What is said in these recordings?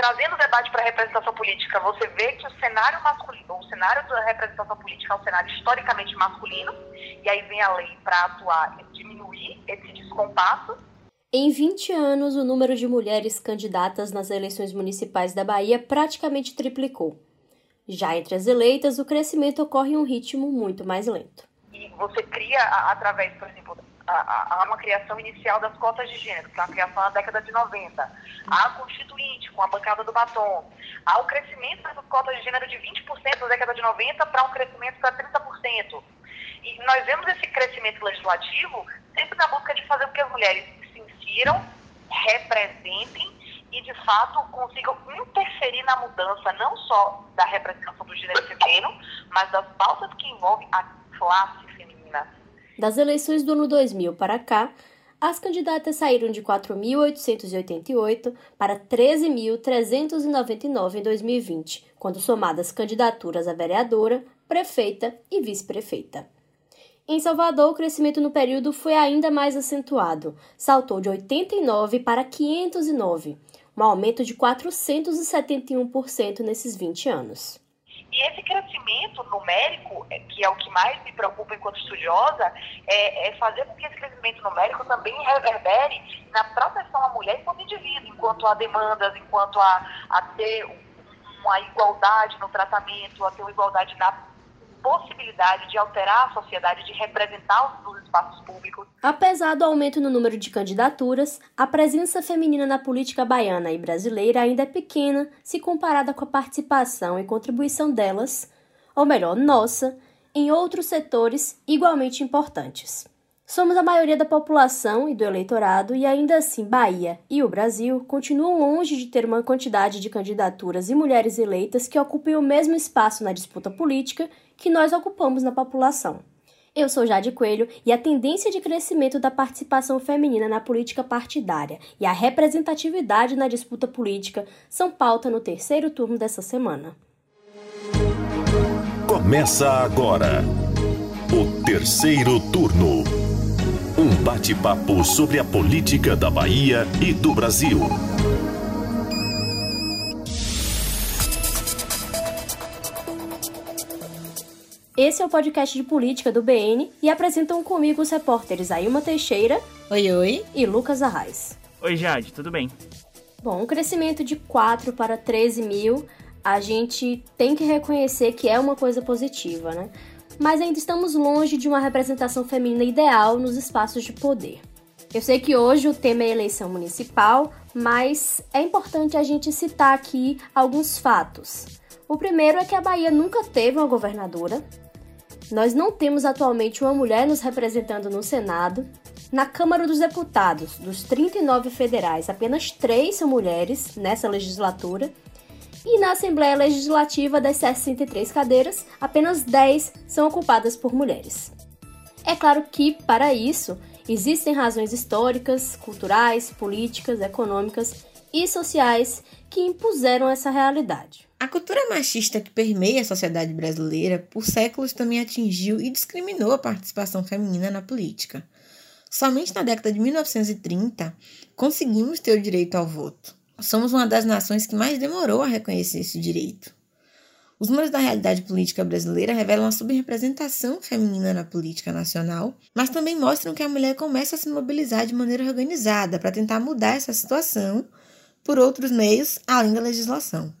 trazendo o debate para a representação política, você vê que o cenário masculino, o cenário da representação política é um cenário historicamente masculino, e aí vem a lei para atuar e diminuir esse descompasso. Em 20 anos, o número de mulheres candidatas nas eleições municipais da Bahia praticamente triplicou. Já entre as eleitas, o crescimento ocorre em um ritmo muito mais lento. E você cria, através, por exemplo, há uma criação inicial das cotas de gênero, que é uma criação na década de 90. Há a constituinte, com a bancada do batom. Há o crescimento das cotas de gênero de 20% na década de 90 para um crescimento para 30%. E nós vemos esse crescimento legislativo sempre na busca de fazer com que as mulheres se insiram, representem e, de fato, consigam interferir na mudança não só da representação do gênero feminino, mas das pautas que envolvem a classe feminina das eleições do ano 2000 para cá, as candidatas saíram de 4.888 para 13.399 em 2020, quando somadas candidaturas a vereadora, prefeita e vice-prefeita. Em Salvador, o crescimento no período foi ainda mais acentuado, saltou de 89 para 509, um aumento de 471% nesses 20 anos. E esse crescimento numérico, é, que é o que mais me preocupa enquanto estudiosa, é, é fazer com que esse crescimento numérico também reverbere na proteção à mulher enquanto indivíduo, enquanto a demandas, enquanto a, a ter uma igualdade no tratamento, a ter uma igualdade na possibilidade de alterar a sociedade, de representar os espaços públicos. Apesar do aumento no número de candidaturas, a presença feminina na política baiana e brasileira ainda é pequena se comparada com a participação e contribuição delas, ou melhor, nossa, em outros setores igualmente importantes. Somos a maioria da população e do eleitorado, e ainda assim Bahia e o Brasil continuam longe de ter uma quantidade de candidaturas e mulheres eleitas que ocupem o mesmo espaço na disputa política que nós ocupamos na população. Eu sou Jade Coelho e a tendência de crescimento da participação feminina na política partidária e a representatividade na disputa política são pauta no terceiro turno dessa semana. Começa agora o terceiro turno. Um bate-papo sobre a política da Bahia e do Brasil. Esse é o podcast de política do BN e apresentam comigo os repórteres Ailma Teixeira. Oi, oi. E Lucas Arraes. Oi, Jade, tudo bem? Bom, um crescimento de 4 para 13 mil, a gente tem que reconhecer que é uma coisa positiva, né? Mas ainda estamos longe de uma representação feminina ideal nos espaços de poder. Eu sei que hoje o tema é eleição municipal, mas é importante a gente citar aqui alguns fatos. O primeiro é que a Bahia nunca teve uma governadora. Nós não temos atualmente uma mulher nos representando no Senado. Na Câmara dos Deputados, dos 39 federais, apenas três são mulheres nessa legislatura e na Assembleia Legislativa das 63 cadeiras, apenas 10 são ocupadas por mulheres. É claro que, para isso, existem razões históricas, culturais, políticas, econômicas e sociais que impuseram essa realidade. A cultura machista que permeia a sociedade brasileira por séculos também atingiu e discriminou a participação feminina na política. Somente na década de 1930 conseguimos ter o direito ao voto somos uma das nações que mais demorou a reconhecer esse direito. Os números da realidade política brasileira revelam a subrepresentação feminina na política nacional, mas também mostram que a mulher começa a se mobilizar de maneira organizada para tentar mudar essa situação por outros meios além da legislação.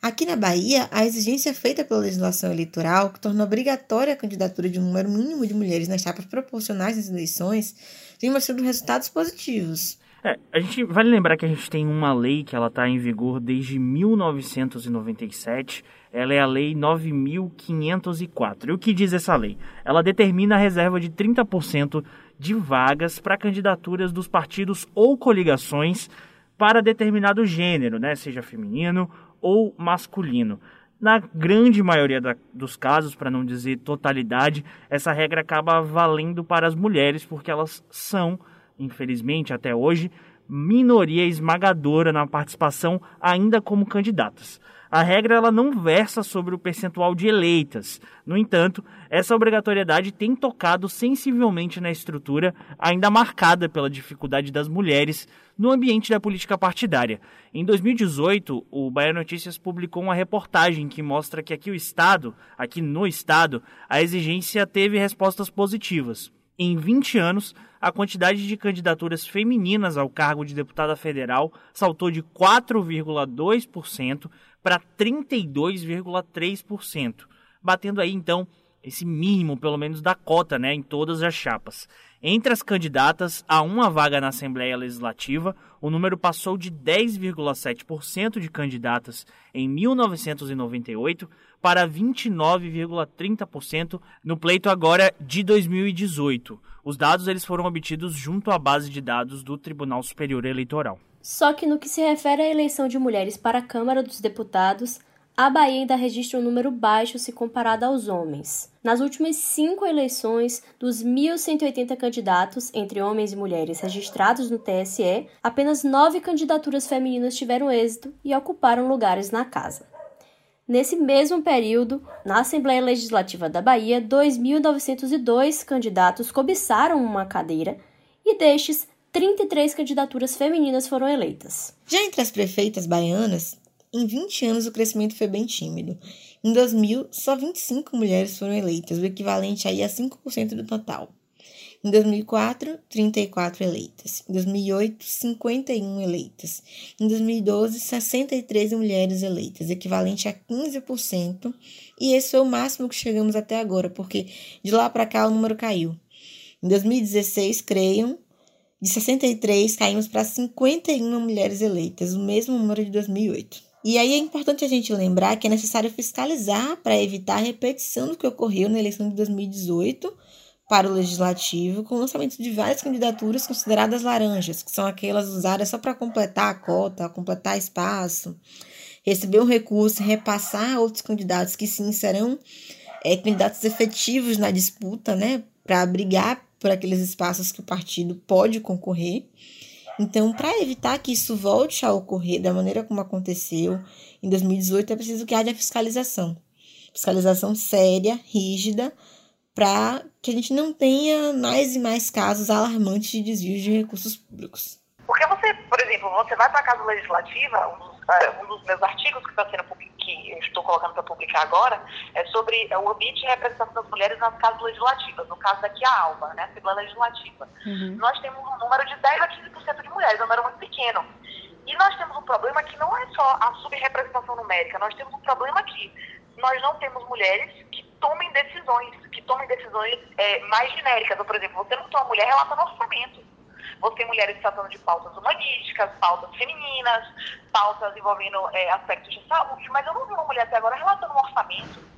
Aqui na Bahia, a exigência feita pela legislação eleitoral, que torna obrigatória a candidatura de um número mínimo de mulheres nas chapas proporcionais nas eleições, tem mostrado resultados positivos. É, a gente vale lembrar que a gente tem uma lei que ela está em vigor desde 1997. Ela é a Lei 9.504. E o que diz essa lei? Ela determina a reserva de 30% de vagas para candidaturas dos partidos ou coligações para determinado gênero, né? seja feminino ou masculino. Na grande maioria da, dos casos, para não dizer totalidade, essa regra acaba valendo para as mulheres porque elas são infelizmente até hoje, minoria esmagadora na participação ainda como candidatas. A regra ela não versa sobre o percentual de eleitas. No entanto, essa obrigatoriedade tem tocado sensivelmente na estrutura, ainda marcada pela dificuldade das mulheres no ambiente da política partidária. Em 2018, o Bahia Notícias publicou uma reportagem que mostra que aqui o Estado, aqui no Estado, a exigência teve respostas positivas. Em 20 anos, a quantidade de candidaturas femininas ao cargo de deputada federal saltou de 4,2% para 32,3%, batendo aí então esse mínimo, pelo menos, da cota né, em todas as chapas. Entre as candidatas a uma vaga na Assembleia Legislativa, o número passou de 10,7% de candidatas em 1998 para 29,30% no pleito agora de 2018. Os dados eles foram obtidos junto à base de dados do Tribunal Superior Eleitoral. Só que no que se refere à eleição de mulheres para a Câmara dos Deputados, a Bahia ainda registra um número baixo se comparado aos homens. Nas últimas cinco eleições, dos 1.180 candidatos, entre homens e mulheres, registrados no TSE, apenas nove candidaturas femininas tiveram êxito e ocuparam lugares na casa. Nesse mesmo período, na Assembleia Legislativa da Bahia, 2.902 candidatos cobiçaram uma cadeira e destes, 33 candidaturas femininas foram eleitas. Já entre as prefeitas baianas, em 20 anos o crescimento foi bem tímido. Em 2000, só 25 mulheres foram eleitas, o equivalente aí a 5% do total. Em 2004, 34 eleitas. Em 2008, 51 eleitas. Em 2012, 63 mulheres eleitas, equivalente a 15%. E esse foi o máximo que chegamos até agora, porque de lá para cá o número caiu. Em 2016, creiam, de 63 caímos para 51 mulheres eleitas, o mesmo número de 2008. E aí é importante a gente lembrar que é necessário fiscalizar para evitar a repetição do que ocorreu na eleição de 2018 para o legislativo, com o lançamento de várias candidaturas consideradas laranjas, que são aquelas usadas só para completar a cota, completar espaço, receber um recurso repassar a outros candidatos que sim serão é, candidatos efetivos na disputa, né, para brigar por aqueles espaços que o partido pode concorrer. Então, para evitar que isso volte a ocorrer da maneira como aconteceu em 2018, é preciso que haja fiscalização. Fiscalização séria, rígida, para que a gente não tenha mais e mais casos alarmantes de desvio de recursos públicos. Porque você, por exemplo, você vai para a Casa Legislativa, um dos, uh, um dos meus artigos que está sendo que eu estou colocando para publicar agora é sobre uh, o ambiente de representação das mulheres nas casas legislativas, no caso daqui a ALBA, né, a Assembleia Legislativa. Uhum. Nós temos um número de 10 a 15% de mulheres, é um número muito pequeno. E nós temos um problema que não é só a subrepresentação numérica, nós temos um problema que nós não temos mulheres que tomem decisões, que tomem decisões é, mais genéricas. Ou, por exemplo, você não tem uma mulher relatando orçamento. Você tem mulheres tratando de pautas humanísticas, pautas femininas, pautas envolvendo é, aspectos de saúde, mas eu não vi uma mulher até agora relatando um orçamento.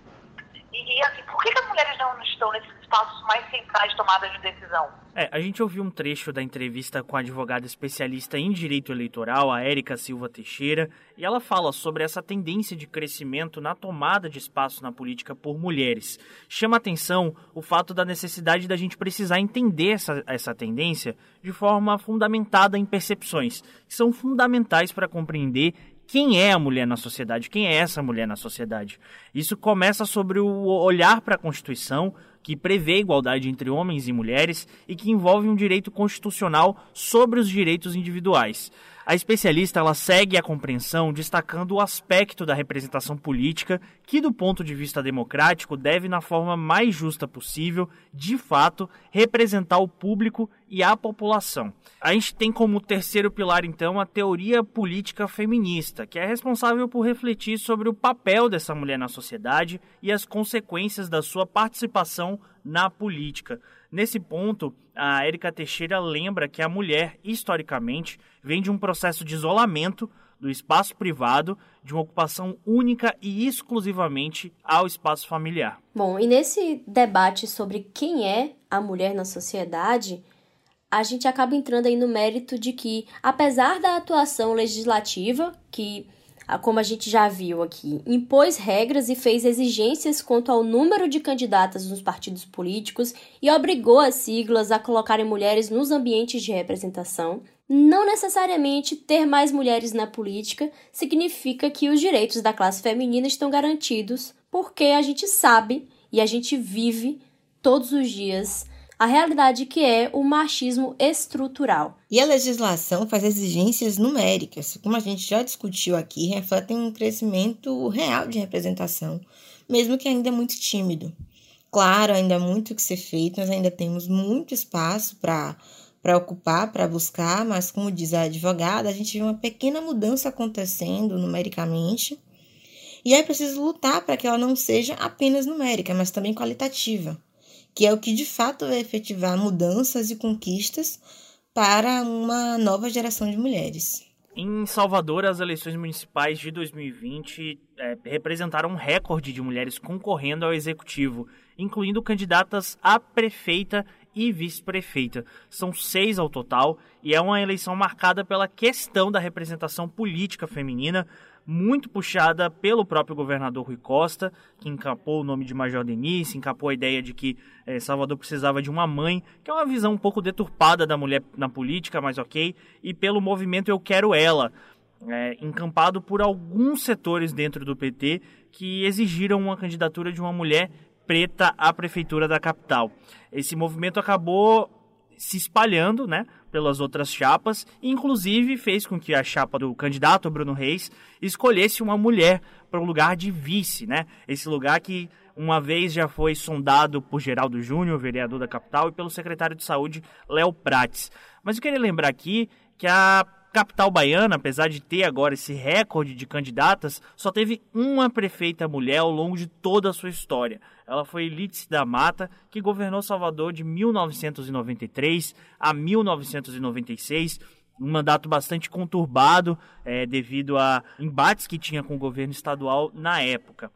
E, assim, por que, que as mulheres não estão nesses espaços mais centrais de tomada de decisão? É, a gente ouviu um trecho da entrevista com a advogada especialista em direito eleitoral, a Érica Silva Teixeira, e ela fala sobre essa tendência de crescimento na tomada de espaço na política por mulheres. Chama atenção o fato da necessidade da gente precisar entender essa, essa tendência de forma fundamentada em percepções, que são fundamentais para compreender quem é a mulher na sociedade, quem é essa mulher na sociedade. Isso começa sobre o olhar para a Constituição, que prevê igualdade entre homens e mulheres e que envolve um direito constitucional sobre os direitos individuais. A especialista ela segue a compreensão destacando o aspecto da representação política que, do ponto de vista democrático, deve, na forma mais justa possível, de fato, representar o público e a população. A gente tem como terceiro pilar, então, a teoria política feminista, que é responsável por refletir sobre o papel dessa mulher na sociedade e as consequências da sua participação na política. Nesse ponto, a Érica Teixeira lembra que a mulher, historicamente, vem de um processo de isolamento do espaço privado, de uma ocupação única e exclusivamente ao espaço familiar. Bom, e nesse debate sobre quem é a mulher na sociedade, a gente acaba entrando aí no mérito de que, apesar da atuação legislativa, que como a gente já viu aqui, impôs regras e fez exigências quanto ao número de candidatas nos partidos políticos e obrigou as siglas a colocarem mulheres nos ambientes de representação. não necessariamente ter mais mulheres na política significa que os direitos da classe feminina estão garantidos, porque a gente sabe e a gente vive todos os dias a realidade que é o machismo estrutural. E a legislação faz exigências numéricas, como a gente já discutiu aqui, refletem um crescimento real de representação, mesmo que ainda muito tímido. Claro, ainda há muito que ser feito, nós ainda temos muito espaço para para ocupar, para buscar, mas como diz a advogada, a gente vê uma pequena mudança acontecendo numericamente. E é preciso lutar para que ela não seja apenas numérica, mas também qualitativa, que é o que de fato vai efetivar mudanças e conquistas para uma nova geração de mulheres. Em Salvador, as eleições municipais de 2020 é, representaram um recorde de mulheres concorrendo ao executivo, incluindo candidatas a prefeita e vice-prefeita. São seis ao total e é uma eleição marcada pela questão da representação política feminina, muito puxada pelo próprio governador Rui Costa, que encapou o nome de Major Denise, encapou a ideia de que eh, Salvador precisava de uma mãe, que é uma visão um pouco deturpada da mulher na política, mas ok, e pelo movimento Eu Quero Ela, é, encampado por alguns setores dentro do PT que exigiram uma candidatura de uma mulher preta à prefeitura da capital. Esse movimento acabou se espalhando, né, pelas outras chapas, e inclusive fez com que a chapa do candidato Bruno Reis escolhesse uma mulher para o lugar de vice, né? Esse lugar que uma vez já foi sondado por Geraldo Júnior, vereador da capital, e pelo secretário de Saúde, Léo Prates. Mas eu queria lembrar aqui que a capital baiana, apesar de ter agora esse recorde de candidatas, só teve uma prefeita mulher ao longo de toda a sua história. Ela foi Lídice da Mata, que governou Salvador de 1993 a 1996 um mandato bastante conturbado é, devido a embates que tinha com o governo estadual na época.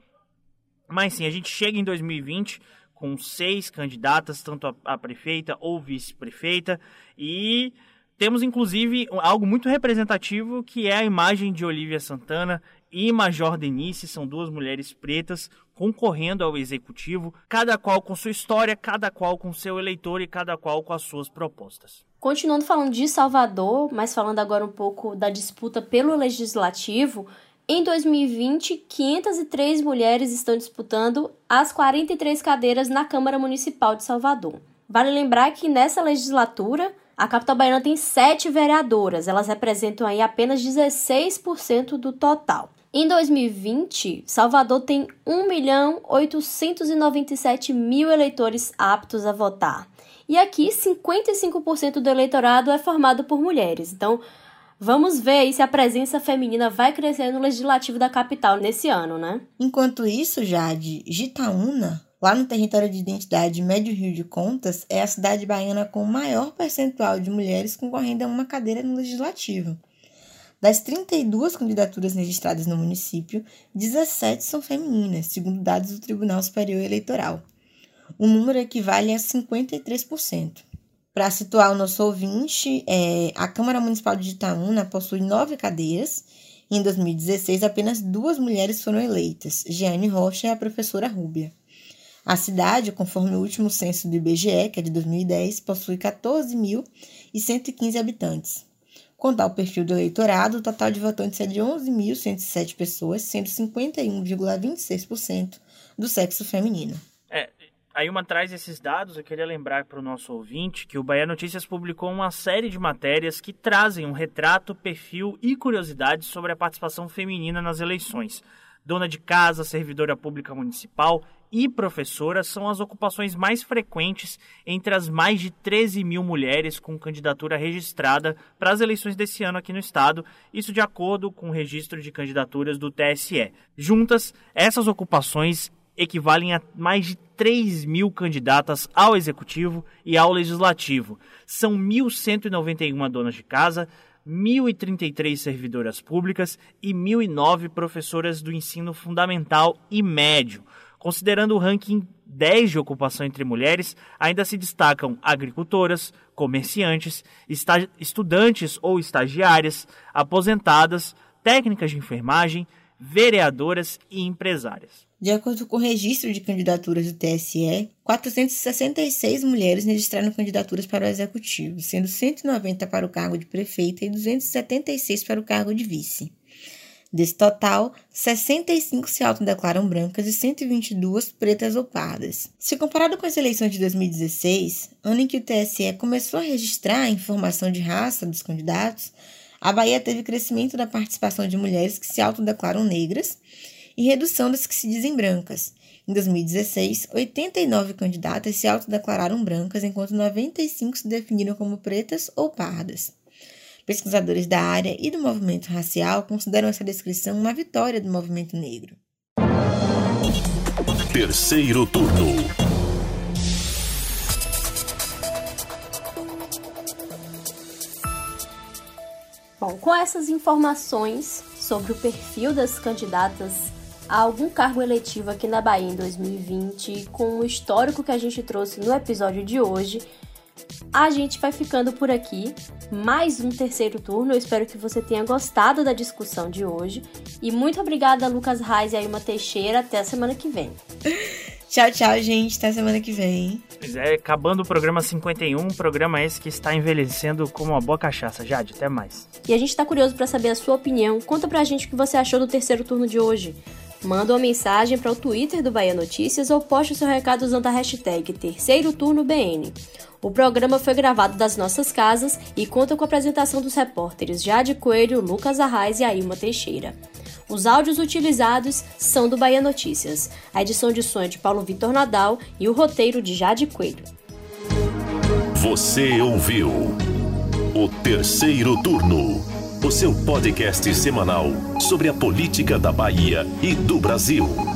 Mas sim, a gente chega em 2020 com seis candidatas, tanto a, a prefeita ou vice-prefeita, e temos inclusive algo muito representativo que é a imagem de Olivia Santana e Major Denise, são duas mulheres pretas concorrendo ao executivo, cada qual com sua história, cada qual com seu eleitor e cada qual com as suas propostas. Continuando falando de Salvador, mas falando agora um pouco da disputa pelo legislativo, em 2020, 503 mulheres estão disputando as 43 cadeiras na Câmara Municipal de Salvador. Vale lembrar que nessa legislatura, a capital baiana tem sete vereadoras, elas representam aí apenas 16% do total. Em 2020, Salvador tem 1 milhão 897 mil eleitores aptos a votar. E aqui, 55% do eleitorado é formado por mulheres. Então, vamos ver se a presença feminina vai crescer no legislativo da capital nesse ano, né? Enquanto isso, Jade, Gitaúna Lá no território de identidade Médio Rio de Contas, é a cidade baiana com o maior percentual de mulheres concorrendo a uma cadeira no legislativo. Das 32 candidaturas registradas no município, 17 são femininas, segundo dados do Tribunal Superior Eleitoral. O número equivale a 53%. Para situar o nosso ouvinte, é, a Câmara Municipal de Itaúna possui nove cadeiras. Em 2016, apenas duas mulheres foram eleitas, Jeane Rocha e a professora Rúbia. A cidade, conforme o último censo do IBGE, que é de 2010, possui 14.115 habitantes. Quanto ao perfil do eleitorado, o total de votantes é de 11.107 pessoas, sendo 51,26% do sexo feminino. É, aí uma traz esses dados, eu queria lembrar para o nosso ouvinte que o Bahia Notícias publicou uma série de matérias que trazem um retrato, perfil e curiosidades sobre a participação feminina nas eleições. Dona de casa, servidora pública municipal e professora são as ocupações mais frequentes entre as mais de 13 mil mulheres com candidatura registrada para as eleições desse ano aqui no estado, isso de acordo com o registro de candidaturas do TSE. Juntas, essas ocupações equivalem a mais de 3 mil candidatas ao executivo e ao legislativo. São 1.191 donas de casa, 1.033 servidoras públicas e 1.009 professoras do ensino fundamental e médio. Considerando o ranking 10 de ocupação entre mulheres, ainda se destacam agricultoras, comerciantes, estudantes ou estagiárias, aposentadas, técnicas de enfermagem, vereadoras e empresárias. De acordo com o registro de candidaturas do TSE, 466 mulheres registraram candidaturas para o executivo, sendo 190 para o cargo de prefeita e 276 para o cargo de vice. Desse total, 65 se autodeclaram brancas e 122 pretas ou pardas. Se comparado com as eleições de 2016, ano em que o TSE começou a registrar a informação de raça dos candidatos, a Bahia teve crescimento da participação de mulheres que se autodeclaram negras e redução das que se dizem brancas. Em 2016, 89 candidatas se autodeclararam brancas, enquanto 95 se definiram como pretas ou pardas. Pesquisadores da área e do movimento racial consideram essa descrição uma vitória do movimento negro. Terceiro turno. Bom, com essas informações sobre o perfil das candidatas a algum cargo eletivo aqui na Bahia em 2020, com o histórico que a gente trouxe no episódio de hoje, a gente vai ficando por aqui. Mais um terceiro turno. Eu espero que você tenha gostado da discussão de hoje. E muito obrigada, Lucas Reis e Ailma Teixeira. Até a semana que vem. Tchau, tchau, gente. Até semana que vem. Pois é, acabando o programa 51, programa esse que está envelhecendo como uma boa cachaça. Jade, até mais. E a gente está curioso para saber a sua opinião. Conta pra gente o que você achou do terceiro turno de hoje. Manda uma mensagem para o Twitter do Bahia Notícias ou poste seu recado usando a hashtag Terceiro Turno BN. O programa foi gravado das nossas casas e conta com a apresentação dos repórteres Jade Coelho, Lucas Arraes e Ailma Teixeira. Os áudios utilizados são do Bahia Notícias. A edição de som é de Paulo Vitor Nadal e o roteiro de Jade Coelho. Você ouviu o terceiro turno, o seu podcast semanal sobre a política da Bahia e do Brasil.